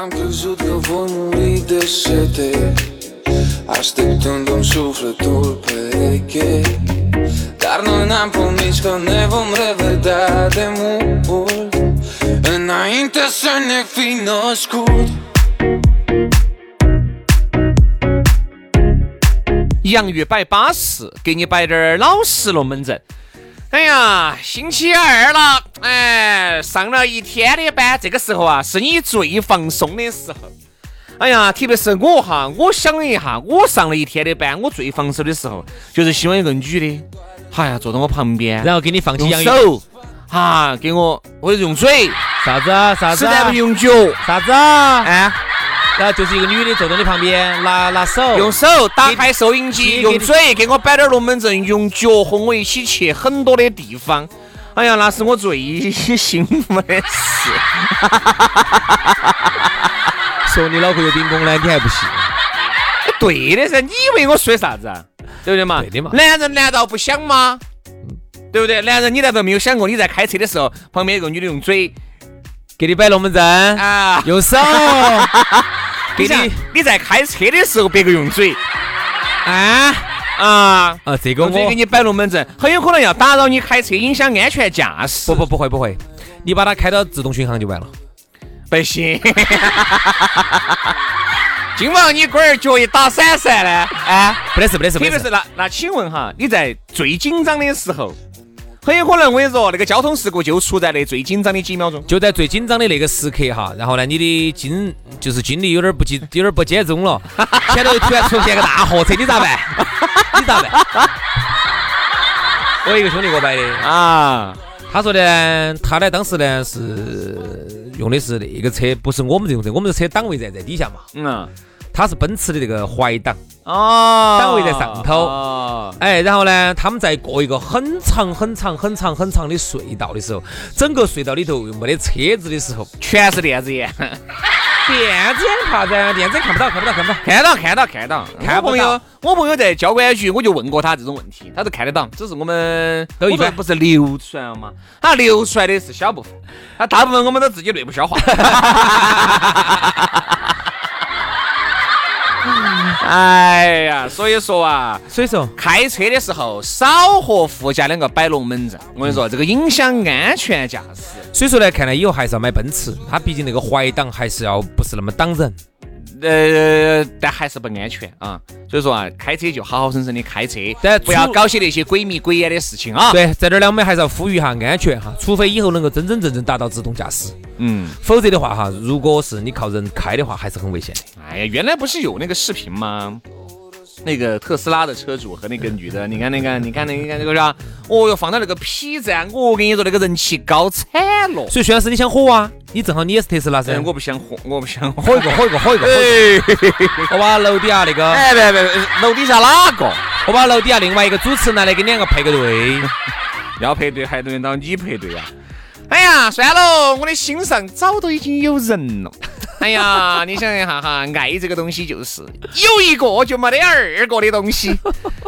Am crezut că voi muri de sete Așteptându-mi sufletul pereche Dar noi n-am promis că ne vom revedea de mult Înainte să ne fi născut 洋芋摆巴适，给你摆点儿老实龙门阵。 哎呀，星期二了，哎，上了一天的班，这个时候啊，是你最放松的时候。哎呀，特别是我哈，我想了一下，我上了一天的班，我最放松的时候，就是希望一个女的，哎呀，坐到我旁边，然后给你放起用洋芋，手，哈，给我或者用嘴，啥子啊啥子啊？实在不用脚，啥子啊？哎，然后就是一个女的坐在你旁边，拿拿手用手打开收音机，用嘴给我摆点龙门阵，用脚和我一起去很多的地方。哎呀，那是我最幸福的事。说你脑壳有冰崩呢，你还不信？对的噻，你以为我说啥子啊？对不对嘛？对的嘛男人难道不想吗？对不对？男人，你难道没有想过，你在开车的时候，旁边一个女的用嘴给你摆龙门阵，啊？用手 给你你你在开车的时候，别个用嘴啊啊，啊，这个我给你摆龙门阵，很有可能要打扰你开车，影响安全驾驶。不不不会不会，你把它开到自动巡航就完了。不行。今晚你龟儿脚一打闪闪呢？啊，不得事不得事，特别不得事是那那，请问哈，你在最紧张的时候，很有可能我跟你说，那个交通事故就出在那最紧张的几秒钟。就在最紧张的那个时刻哈，然后呢，你的精就是精力有点不集，有点不集中了，前头突然出现个大货车，你咋办？你咋办？我一个兄弟给我摆的，啊，他说呢，他呢当时呢是用的是那个车，不是我们这种车，我们的车档位在在底下嘛，嗯，他是奔驰的这个怀档，哦，档位在上头哦，哎，然后呢，他们在过一个很长很长很长很长的隧道的时候，整个隧道里头又没得车子的时候，全是电子眼，电子眼啥子？电子眼看不到，看不到，看不到。看到看到看到。看朋友，我朋友在交管局，我就问过他这种问题，他都看得到，只是我们都一般不是流出来了吗？他流出来的是小部分，他大部分我们都自己内部消化。哎呀，所以说啊，所以说，开车的时候少和副驾两个摆龙门阵，我跟你说，这个影响安全驾驶。所以说呢，看来以后还是要买奔驰，它毕竟那个怀档还是要不是那么挡人。呃，但还是不安全啊。所以说啊，开车就好好生生的开车，但不要搞些那些鬼迷鬼眼的事情啊。，对，在这儿呢，我们还是要呼吁一下安全哈，除非以后能够真真正正达到自动驾驶，嗯，否则的话哈，如果是你靠人开的话，还是很危险的。哎呀，原来不是有那个视频吗？那个特斯拉的车主和那个女的，你看那个，你看那个，你看那个啥？哦哟，放到那个 P 站，我跟你说，那个人气高惨了。所以徐老师，你想火啊？你正好你也是特斯拉噻哎，，我不想火，我不想火。火一个，火一个，火一个，火。我把楼底下那个，哎，别别，别楼底下哪个？我把楼底下另外一个主持人来给两个配个对。要配对还轮到你配对呀、哎呀，算了，我的心上早都已经有人了。哎呀，你想一下哈，爱这个东西就是有一个就没得二个的东西。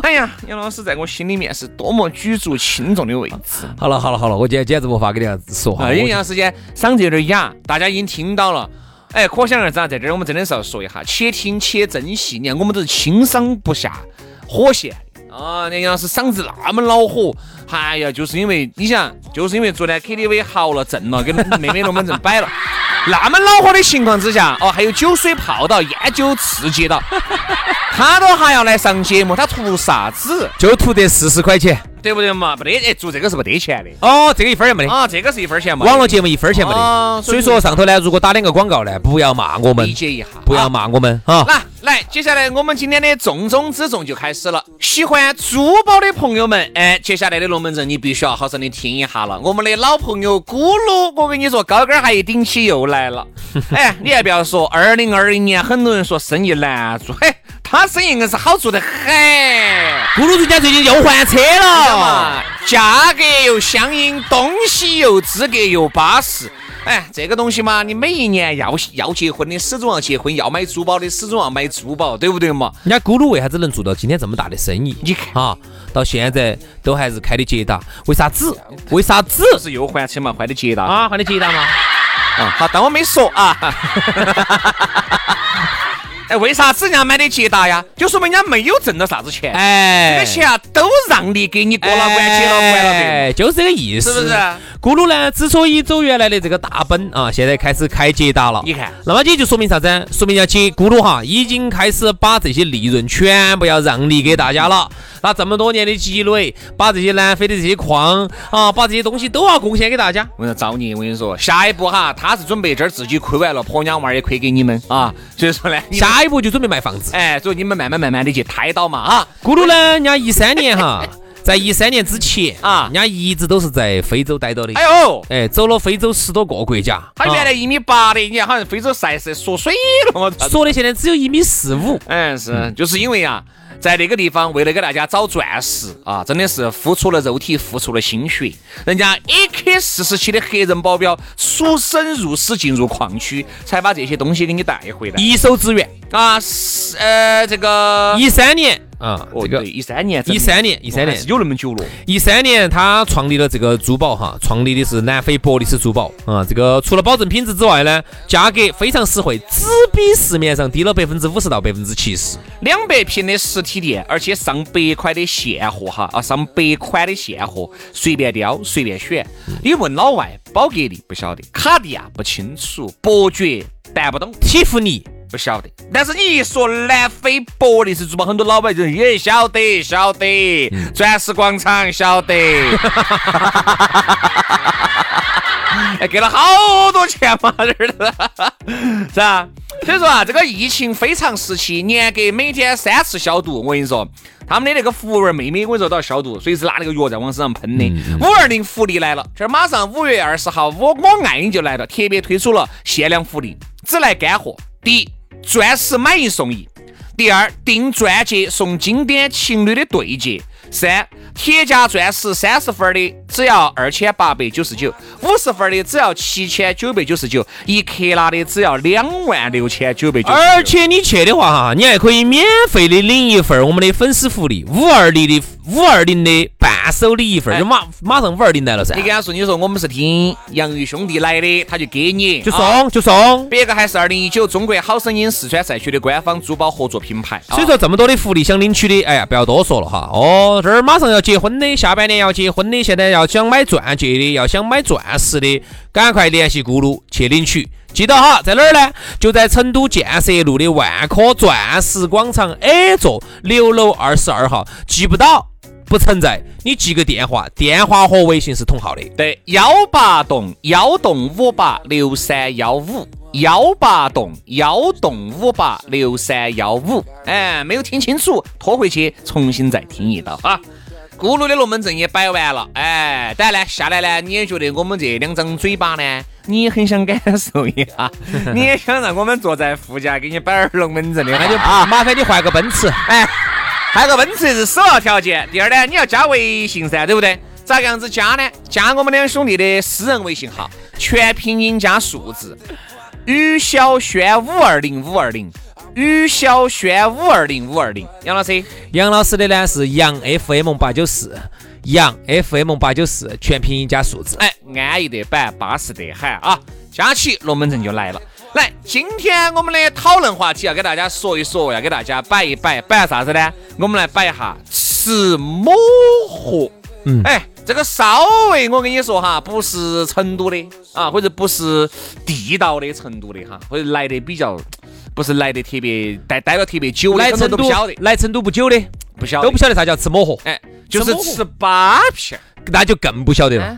哎呀，杨老师在我心里面是多么举足轻重的位置。好了好了好了，我今天简直无法跟你说话。啊，因为杨老师嗓子有点哑，大家已经听到了。哎，可想而知啊，在这儿我们真的是要说一下，且听且珍惜。你看，我们都是轻伤不下火线啊。那杨老师嗓子那么恼火，哎呀，就是因为你想，就是因为昨天 KTV 嚎了震了，跟妹妹龙门阵摆了。那么恼火的情况之下，哦，还有酒水泡到，烟酒刺激到，他都还要来上节目，他图啥子？就图得四十块钱。对不对嘛？不得，哎，做这个是不得钱的。哦，这个一分也没得。啊，这个是一分钱嘛？网络节目一分钱没得。所以说上头呢，如果打两个广告呢，不要骂我们，理解一下，不要骂我们哈。那来，接下来我们今天的重中之重就开始了。喜欢珠宝的朋友们，哎，接下来的龙门阵你必须要好生的听一下了。我们的老朋友咕噜，我跟你说，高跟鞋一顶起又来了。哎，你还不要说，二零二零年很多人说生意难做，嘿。他生意硬是好做的很，咕噜人家最近又换车了嘛，价格又相应，东西又资格又巴适。哎，这个东西嘛，你每一年要要结婚的始终要结婚，要买珠宝的始终要买珠宝，对不对嘛？人家咕噜为啥子能做到今天这么大的生意？你看啊，到现在都还是开的捷达，为啥子？为啥子？是又换车嘛？换的捷达啊？换的捷达嘛？啊，好，当我没说啊。哎，为啥子人家买的捷达呀？就说明人家没有挣到啥子钱，哎，这个钱啊都让利给你过了关，结了关了的，就是这个意思，是不是？咕噜呢，之所以走原来的这个大奔啊，现在开始开捷达了，你看，那么也就说明啥子？说明要接咕噜哈，已经开始把这些利润全部要让利给大家了。那这么多年的积累，把这些南非的这些矿啊，把这些东西都要贡献给大家。我跟你说，造孽！我跟你说，下一步哈，他是准备这儿自己亏完了，婆娘娃儿也亏给你们啊。所以说呢，下一步就准备卖房子。哎，所以你们慢慢慢慢的去胎到嘛啊。咕噜呢，人家一三年哈，在一三年之前啊，人家一直都是在非洲待到的。哎呦，哎，走了非洲十多个国家。他原来一米八的，你看好像非洲赛事缩水了我说的现在只有一米四五。嗯，是，就是因为啊。在那个地方，为了给大家找钻石啊，真的是付出了肉体，付出了心血。人家 AK 四十七的黑人保镖出生入死进入矿区，才把这些东西给你带回来，一手资源啊，是呃这个一三年。啊，这个一三年，一三年，一三年有那么久了。一三年，他创立了这个珠宝哈，创立的是南非伯利斯珠宝啊。这个除了保证品质之外呢，价格非常实惠，只比市面上低了百分之五十到百分之七十。两百平的实体店，而且上百块的现货哈啊，上百款的现货，随便挑，随便选。你问老外，宝格丽不晓得，卡地亚不清楚，伯爵办不懂，蒂芙尼。不晓得，但是你一说南非伯利斯珠宝，很多老板就也晓得，晓得，钻石广场晓得，哎，给了好多钱嘛，这儿的，是吧？所以说啊，这个疫情非常时期，严格每天三次消毒。我跟你说，他们的那个服务员妹妹，我跟你说都要消毒，随时拿那个药在往身上喷的。五二零福利来了，这儿马上五月二十号，我我爱你就来了，特别推出了限量福利，只来干货。第一。钻石买一送一，第二订钻戒送经典情侣的对戒，三铁价钻石三十分的只要二千八百九十九，五十分的只要七千九百九十九，一克拉的只要两万六千九百九。而且你去的话哈，你还可以免费的领一份我们的粉丝福利，五二零的五二零的。伴手礼一份，就马马上五二零来了噻。你跟他说，你说我们是听洋芋兄弟来的，他就给你，就送就送。别个还是二零一九中国好声音四川赛区的官方珠宝合作品牌。所以说这么多的福利想领取的，哎呀，不要多说了哈。哦，这儿马上要结婚的，下半年要结婚的，现在要要想买钻戒的，要想买钻石的，赶快联系咕噜去领取。记得哈，在哪儿呢？就在成都建设路的万科钻石广场 A 座六楼二十二号。记不到。不存在，你记个电话，电话和微信是同号的。对，幺八栋幺栋五八六三幺五，幺八栋幺栋五八六三幺五。哎，没有听清楚，拖回去重新再听一道啊。咕噜的龙门阵也摆完了，哎，当然呢，下来呢，你也觉得我们这两张嘴巴呢，你也很想感受一下，你也想让我们坐在副驾给你摆点龙门阵的，那就啊麻烦你换个奔驰，哎。换个奔驰是首要条件，第二呢，你要加微信噻，对不对？咋个样子加呢？加我们两兄弟的私人微信号，全拼音加数字，于小轩五二零五二零，于小轩五二零五二零。杨老师，杨老师的呢是杨 FM 八九四，杨 FM 八九四，全拼音加数字。哎，安逸得板，巴适得很啊！加起龙门阵就来了。来，今天我们的讨论话题要给大家说一说，要给大家摆一摆，摆啥子呢？我们来摆一下吃抹合。嗯，哎，这个稍微我跟你说哈，不是成都的啊，或者不是地道的成都的哈，或者来的比较，不是来的特别待待了特别久来成都都不晓得，来成都不久的不晓得都不晓得啥叫吃抹盒，哎，就是吃吃八片儿。那就更不晓得了哎。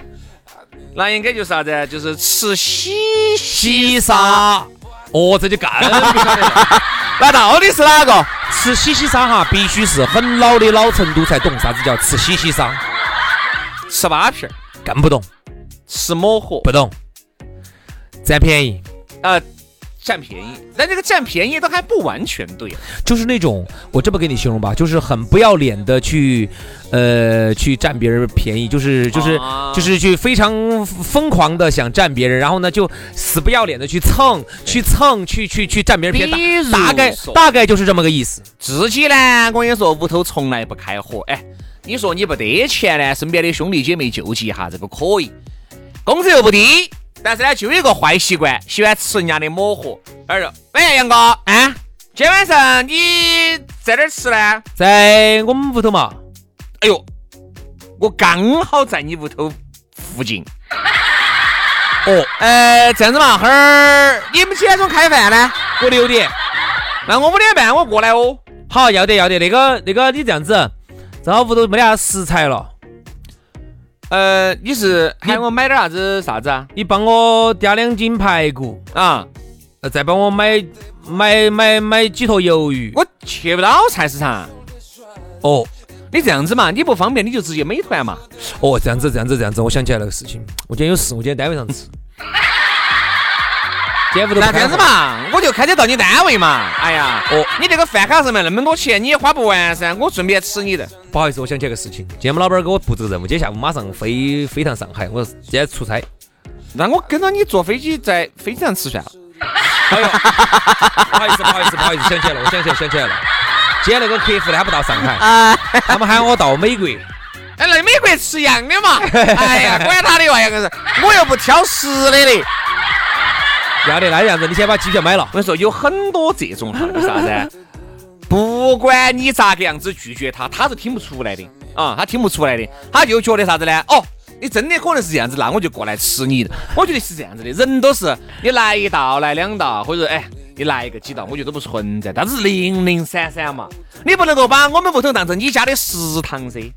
那应该就是啥子？就是吃喜西沙，哦，这就更 不晓得了。那到底是哪个？吃西西沙哈，必须是很老的老成都才懂啥子叫吃西西沙，吃八片儿，更不懂，吃抹盒，不懂，占便宜。呃，占便宜。但这个占便宜都还不完全对。就是那种，我这么给你形容吧，就是很不要脸的去，呃，去占别人便宜，就是就是、啊就是去非常疯狂的想占别人，然后呢就死不要脸的去蹭，去蹭，去去去占别人便宜，大大概大概就是这么个意思。自己呢，我跟你说，屋头从来不开火。哎，你说你不得钱呢，身边的兄弟姐妹救济一下，这个可以。工资又不低，但是呢，就有一个坏习惯，喜欢吃人家的抹盒。哎呦，喂，杨哥，啊，今天晚上你在哪儿吃呢？在我们屋头嘛，哎呦，我刚好在你屋头附近。哦，呃，这样子嘛，哈儿，你们几点钟开饭呢？我六点，那我五点半我过来哦。好，要得要得，那个那个你这样子，正好屋头没得啥食材了，呃，你是喊我买点啥子啥子啊？你帮我嗲两斤排骨，啊，呃，再帮我买买买买几坨鱿鱼。我去不到菜市场。哦。你这样子嘛，你不方便你就直接美团嘛。哦，这样子，这样子，这样子，我想起来那个事情，我今天有事，我今天单位上吃。那这样子嘛，我就开车到你单位嘛。哎呀，哦你这个饭卡上面那么多钱，你也花不完噻。我顺便吃你的。不好意思，我想起来个事情，今天我们老板给我布置个任务，今天下午马上飞飞趟上海，我今天出差。那我跟着你坐飞机在飞机上吃算了。哎呦，不好意思，不好意思，不好意思，想起来了，我想起来，想起来了。今天那个客户呢，他不到上海，他们喊我到美国。哎，来美国吃一样的嘛。哎呀，管他的哇，杨哥是，我又不挑食的嘞。要得，那样子，你先把机票买了我。跟你说，有很多这种哈，就啥子？不管你咋个样子拒绝他，他是听不出来的啊，他听不出来的，他就觉得啥子呢？哦，你真的可能是这样子，那我就过来吃你。我觉得是这样子的，人都是你来一道，来两道，或者哎，你来一个几道，我觉得都不存在，但是零零散散嘛，你不能够把我们屋头当成你家的食堂噻。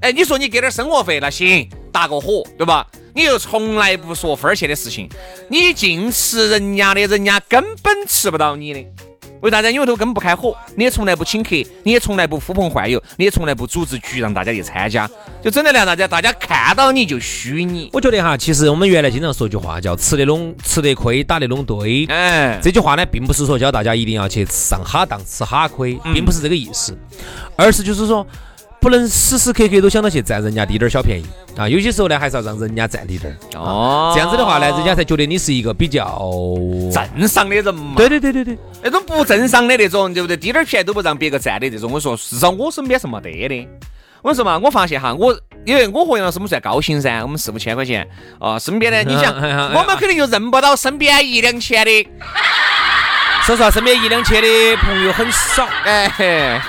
哎，你说你给点生活费那行，搭个伙，对吧？你又从来不说分儿钱的事情，你净吃人家的，人家根本吃不到你的。为啥子？因为都根本不开火，你也从来不请客，你也从来不呼朋唤友，你也从来不组织局让大家去参加，就整的让大家大家看到你就虚你。我觉得哈，其实我们原来经常说一句话叫“吃得拢吃得亏，打得拢堆”。哎，这句话呢，并不是说教大家一定要去上哈当、吃哈亏，并不是这个意思，而是就是说，不能时时刻刻都想到去占人家滴点儿小便宜啊。有些时候呢，还是要让人家占滴点儿。哦这样子的话呢，人家才觉得你是一个比较正常的人嘛。对对对对对，那种不正常的那种，对不对？滴点儿便宜都不让别个占的这种，我说至少我身边是没得的。我说嘛，我发现哈，我因为我和杨老师我们算高薪噻，我们四五千块钱啊，身边呢你想，我们肯定就认不到身边一两千的，说实话，身边一两千的朋友很少，哎。嘿，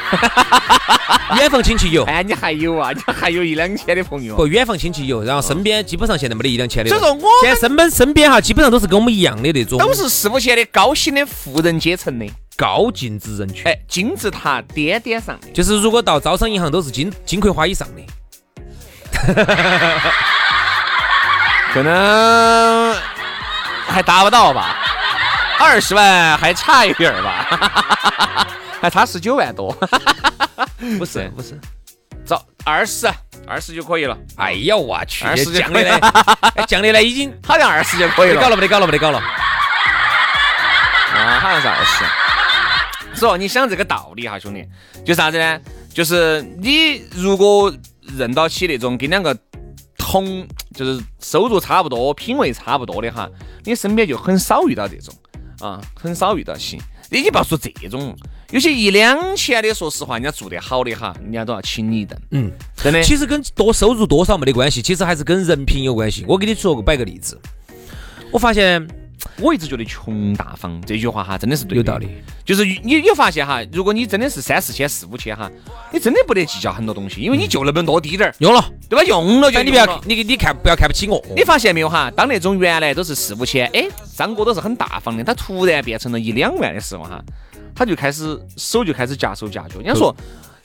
远房亲戚有，哎，你还有啊，你还有一两千的朋友。不，远房亲戚有，然后身边基本上现在没得一两千的。所以说我现在身边身边哈，基本上都是跟我们一样的那种。都是四五千的高薪的富人阶层的，高净值人群。哎，金字塔颠颠上的。就是如果到招商银行都是金金葵花以上的，可能还达不到吧，二十万还差一点儿吧，还差十九万多，不是不是。找二十，二十就可以了，哎呀，我去，二十就降的呢，哎降的呢已经好像二十就可以了，没搞了，没得搞了，没得搞了。啊，好像是二十。所以你想这个道理哈，兄弟，就啥子呢？就是你如果认到起那种跟两个同，就是收入差不多、品味差不多的哈，你身边就很少遇到这种啊，很少遇到起。你你不要说这种，有些一两千的，说实话，人家做得好的哈，人家都要请你一顿，嗯，真的。其实跟多收入多少没得关系，其实还是跟人品有关系。我给你说个摆个例子，我发现我一直觉得穷大方这句话哈，真的是对的有道理。就是你你发现哈，如果你真的是三四千、四五千哈，你真的不得计较很多东西，因为你就那么多滴点儿，用了，对吧？用了就但你不要你你看不要看不起我。你发现没有哈？当那种原来都是四五千，哎，张哥都是很大方的，他突然变成了一两万的时候哈，他就开始手就开始夹手夹脚。人家说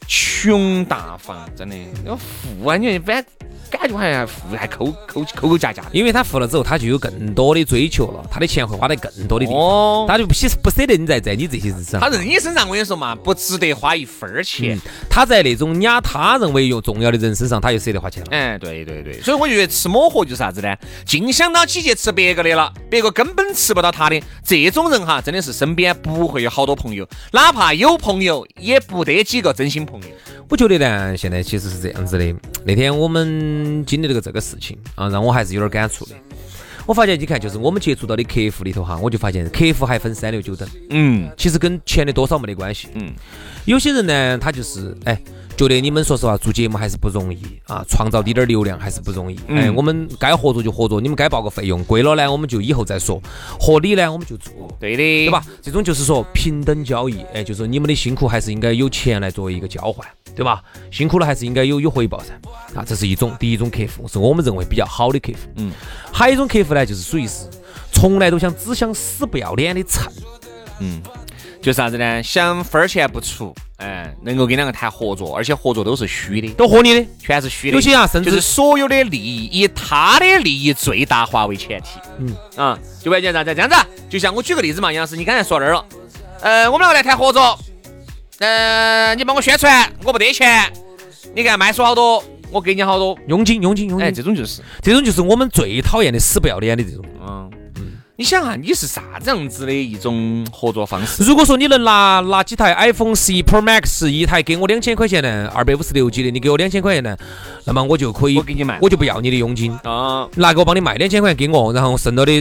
穷大方，真的，要富啊，你反感觉好像富还抠抠抠抠夹夹的。因为他富了之后，他就有更多的追求了，他的钱会花在更多的地方，哦，他就不舍不舍得你在在你这些日子上。他在你身上，我跟你说嘛，不值得花一分儿钱。他在那种压他认为有重要的人身上，他就舍得花钱了。哎，对对对，所以我觉得吃抹盒就是啥子呢？净想到起去吃别个的了，别个根本吃不到他的。这种人哈，真的是身边不会有好多朋友，哪怕有朋友，也不得几个真心朋友。我觉得呢，现在其实是这样子的。那天我们经历了个这个事情啊，让我还是有点感触的。我发现，你看，就是我们接触到的客户里头哈，我就发现客户还分三六九等，嗯其实跟钱的多少没得关系。嗯，有些人呢，他就是哎，觉得你们说实话做节目还是不容易啊，创造滴点儿流量还是不容易。哎，我们该合作就合作，你们该报个费用，贵了呢我们就以后再说，合理呢我们就做。对的，对吧？？这种就是说平等交易，哎，就是你们的辛苦还是应该有钱来作为一个交换，对吧？辛苦了还是应该有有回报噻。啊，这是一种第一种客户，是我们认为比较好的客户。嗯，还有一种客户呢，就是属于是从来都想只想死不要脸的蹭。嗯，就是啥子呢？想分儿钱不出，哎，能够跟两个谈合作，而且合作都是虚的，都合理的，全是虚的。有些啊，甚至就是所有的利益以他的利益最大化为前提。嗯啊，就完全啥子这样子啊？就像我举个例子嘛，杨老师，你刚才说那儿了，呃，我们两个来谈合作，呃，你帮我宣传，我不得钱，你看卖出好多，我给你好多，佣金，佣金，佣金哎，这种就是，这种就是我们最讨厌的死不要脸的这种。嗯。你想啊，你是啥子样子的一种合作方式？如果说你能拿拿几台 iPhone 十一 Pro Max 一台给我两千块钱呢，二百五十六 G 的，你给我两千块钱呢，那么我就可以，我给你卖我就不要你的佣金。啊，拿给我帮你卖两千块钱给我，然后剩到的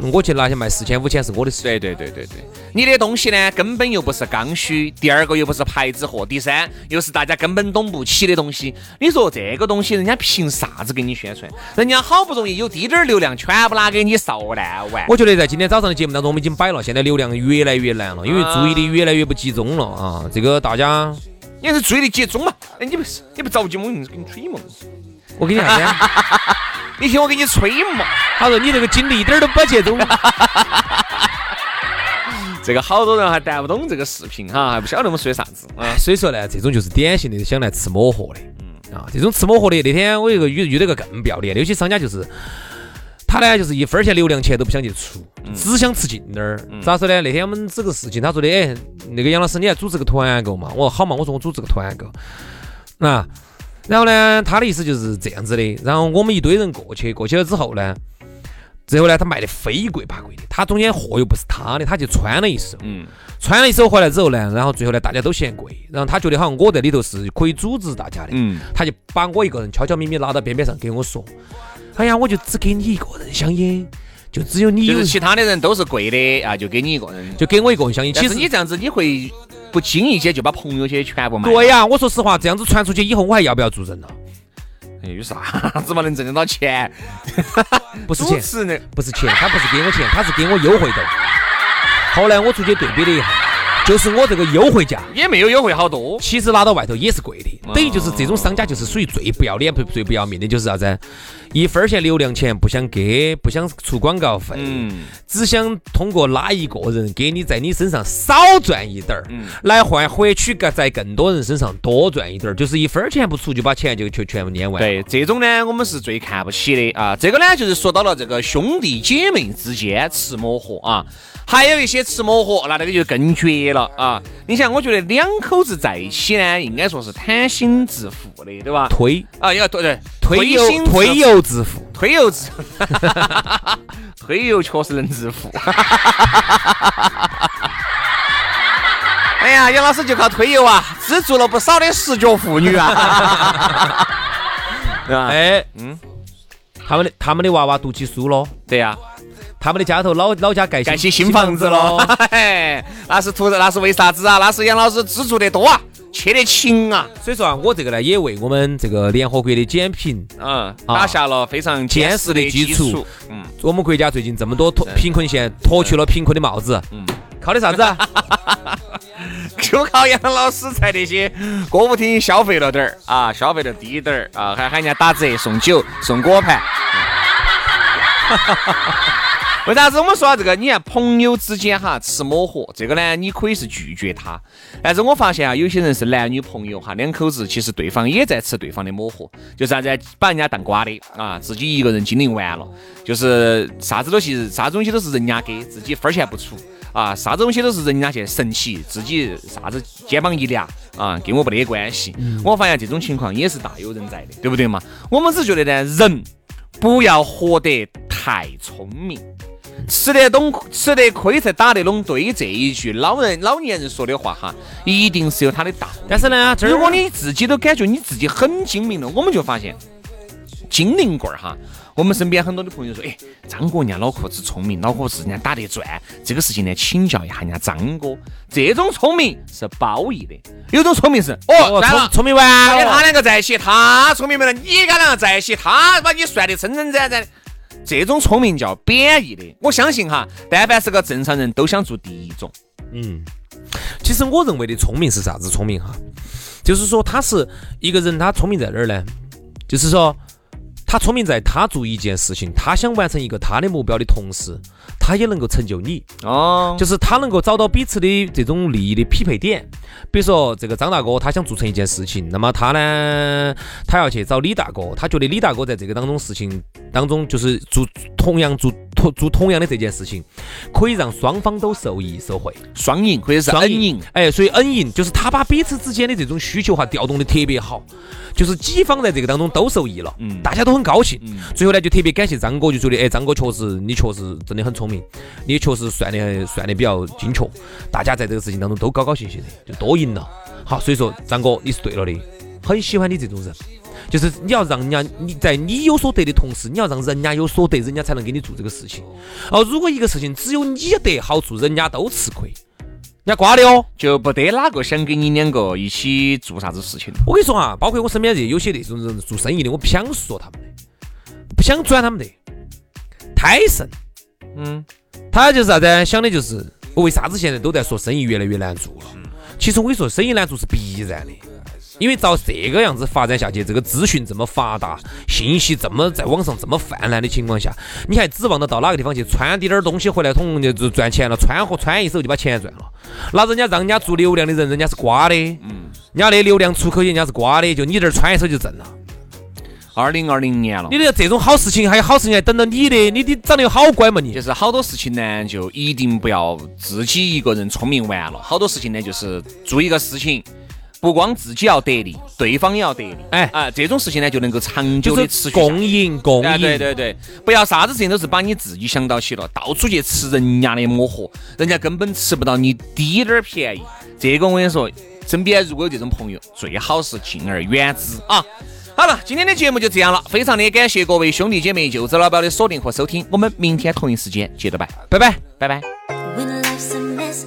嗯我去拿去卖四千五千是我的事。对对对对对，你的东西呢根本又不是刚需，第二个又不是牌子货，第三又是大家根本懂不起的东西。你说这个东西人家凭啥子给你宣传？人家好不容易有滴点儿流量，全部拿给你烧烂完。我觉得在今天早上的节目当中，我们已经摆了，现在流量越来越难了，因为注意力越来越不集中了啊。这个大家，你是注意力集中嘛？哎，你不是你不着急，我硬是给你吹嘛。我给你啥子呀？你听我给你吹嘛。他说你这个精力一点儿都不集中。这个好多人还谈不懂这个视频哈，还不晓得我们说的啥子啊。所以说呢，这种就是典型的想来吃抹货的。啊，这种吃抹货的，那天我有个遇遇到个更不要脸的，有些商家就是。他呢，就是一分钱流量钱都不想去出，只想吃近点儿。咋说呢？那天我们这个事情，他说的，哎，那个杨老师，你来组织个团购嘛？我说好嘛，我说我组织个团购。啊，然后呢，他的意思就是这样子的。然后我们一堆人过去，过去了之后呢，最后呢，他卖的非贵八贵的，他中间货又不是他的，他就穿了一手。嗯，穿了一手回来之后呢，然后最后呢，大家都嫌贵，然后他觉得好像我在里头是可以组织大家的，嗯，他就把我一个人悄悄咪咪拉到边边上给我说：“哎呀，我就只给你一个人香烟，就只有你有就是，其他的人都是贵的啊，就给你一个人。就给我一个人香烟。”其实你这样子，你会不经意间就把朋友些全部卖。对呀、我说实话，这样子传出去以后，我还要不要做人了？哎，有啥 子嘛能挣得到钱？不是钱不是钱，他不是给我钱，他是给我优惠的。后来我出去对比了一下，就是我这个优惠价。也没有优惠好多。其实拿到外头也是贵的，等于就是这种商家就是属于最不要脸、最最不要命的，就是啥子？一分钱流量钱不想给，不想出广告费，嗯，只想通过拉一个人给你在你身上少赚一点儿，嗯来换获取个在更多人身上多赚一点儿，就是一分钱不出就把钱就全全部撵完。对，这种呢，我们是最看不起的啊。这个呢，就是说到了这个兄弟姐妹之间吃磨合啊，还有一些吃抹盒，那那个就更绝了啊。你想，我觉得两口子在一起呢，应该说是贪心致富的，对吧？推啊，要对对，推心油推油致富，推油致，推油 确实能致富。哎呀，杨老师就靠推油啊，资助了不少的十脚妇女啊。对吧？哎，嗯，他们的他们的娃娃读起书了，对呀、他们的家头老老家盖盖起新房子了，嘿，那是图那是为啥子啊？那是杨老师资助的多啊，切得勤啊，所以说啊，我这个呢，也为我们这个联合国的减贫嗯，打下了非常坚实实的的基础础。嗯，我们国家最近这么多脱贫困县脱去了贫困的帽子，嗯靠的啥子啊？就靠杨老师在那些歌舞厅消费了点儿啊，消费的低点儿啊，还喊人家打折送酒送果盘。为啥子我们说到这个？你看朋友之间哈吃抹合，这个呢你可以是拒绝他，但是我发现啊，有些人是男女朋友哈，两口子其实对方也在吃对方的抹合，就是啥子把人家当瓜的啊，自己一个人经营完了，就是啥子东西啥子东西都是人家给自己分儿钱不出。啊，啥子东西都是人家去神奇，自己啥子肩膀一凉啊，跟我没得关系。我发现这种情况也是大有人在的，对不对嘛？我们只觉得呢，人不要活得太聪明，吃得懂、吃得亏才打得拢。对这一句老人老年人说的话哈，一定是有他的道理。但是呢，这如果你自己都感觉你自己很精明了，我们就发现精灵棍儿哈。我们身边很多的朋友说，哎，张哥人家脑壳子聪明，脑壳子人家打得转，这个事情呢，请教一下人家张哥。这种聪明是褒义的，有种聪明是哦，哦算了聪聪明完了跟他两个在一起，他聪明没了，你跟他两个在一起，他把你算得真真展展的。这种聪明叫贬义的。我相信哈，但凡是个正常人都想做第一种。嗯，其实我认为的聪明是啥子聪明哈？就是说他是一个人，他聪明在哪儿呢？就是说他聪明在他做一件事情，他想完成一个他的目标的同时，他也能够成就你。哦，就是他能够找到彼此的这种利益的匹配点。比如说，这个张大哥他想做成一件事情，那么他呢，他要去找李大哥，他觉得李大哥在这个当中事情当中，就是做同样做同做同样的这件事情，可以让双方都受益受惠。双赢或者是双恩赢。哎，所以恩赢就是他把彼此之间的这种需求哈调动的特别好，就是几方在这个当中都受益了，嗯大家都很高兴。嗯最后呢，就特别感谢张哥，就觉得哎，张哥确实你确实真的很聪明，你也确实算的算的比较精确，大家在这个事情当中都高高兴兴的，就多赢了。好，所以说张哥你是对了的，很喜欢你这种人。就是你要让人家你在你有所得的同时，你要让人家有所得，人家才能给你做这个事情。哦，如果一个事情只有你得好处，人家都吃亏，人家瓜的哦。就不得哪个想跟你两个一起做啥子事情。我跟你说啊，包括我身边这有些那种人做生意的，我不想说他们的，不想转他们的。太神，嗯，他就是啥子？想的就是我为啥子现在都在说生意越来越难做了？其实我跟你说，生意难做是必然的。因为照这个样子发展下去，这个资讯这么发达，信息这么在网上这么泛滥的情况下，你还指望得到哪个地方去穿滴点儿东西回来捅就就赚钱了？穿和穿一手就把钱赚了？那人家让人家做流量的人，人家是瓜的，嗯，人家的流量出口人家是瓜的，就你这儿穿一手就挣了。二零二零年了你，的这种好事情还有好事情还等着你的，你你长得有好乖嘛你？就是好多事情呢，就一定不要自己一个人聪明完了。好多事情呢，就是做一个事情，不光自己要得利，对方也要得利。哎啊，这种事情呢，就能够长久的持续。共赢，共赢、对对对，不要啥子事情都是把你自己想到起了，到处去吃人家的抹合，人家根本吃不到你滴点儿便宜。这个我跟你说，身边如果有这种朋友，最好是敬而远之啊。好了，今天的节目就这样了，非常的感谢各位兄弟姐妹、舅子老表的锁定和收听，我们明天同一时间接着拜，拜拜，拜拜。When life's a mess,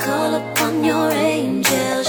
call upon your angel.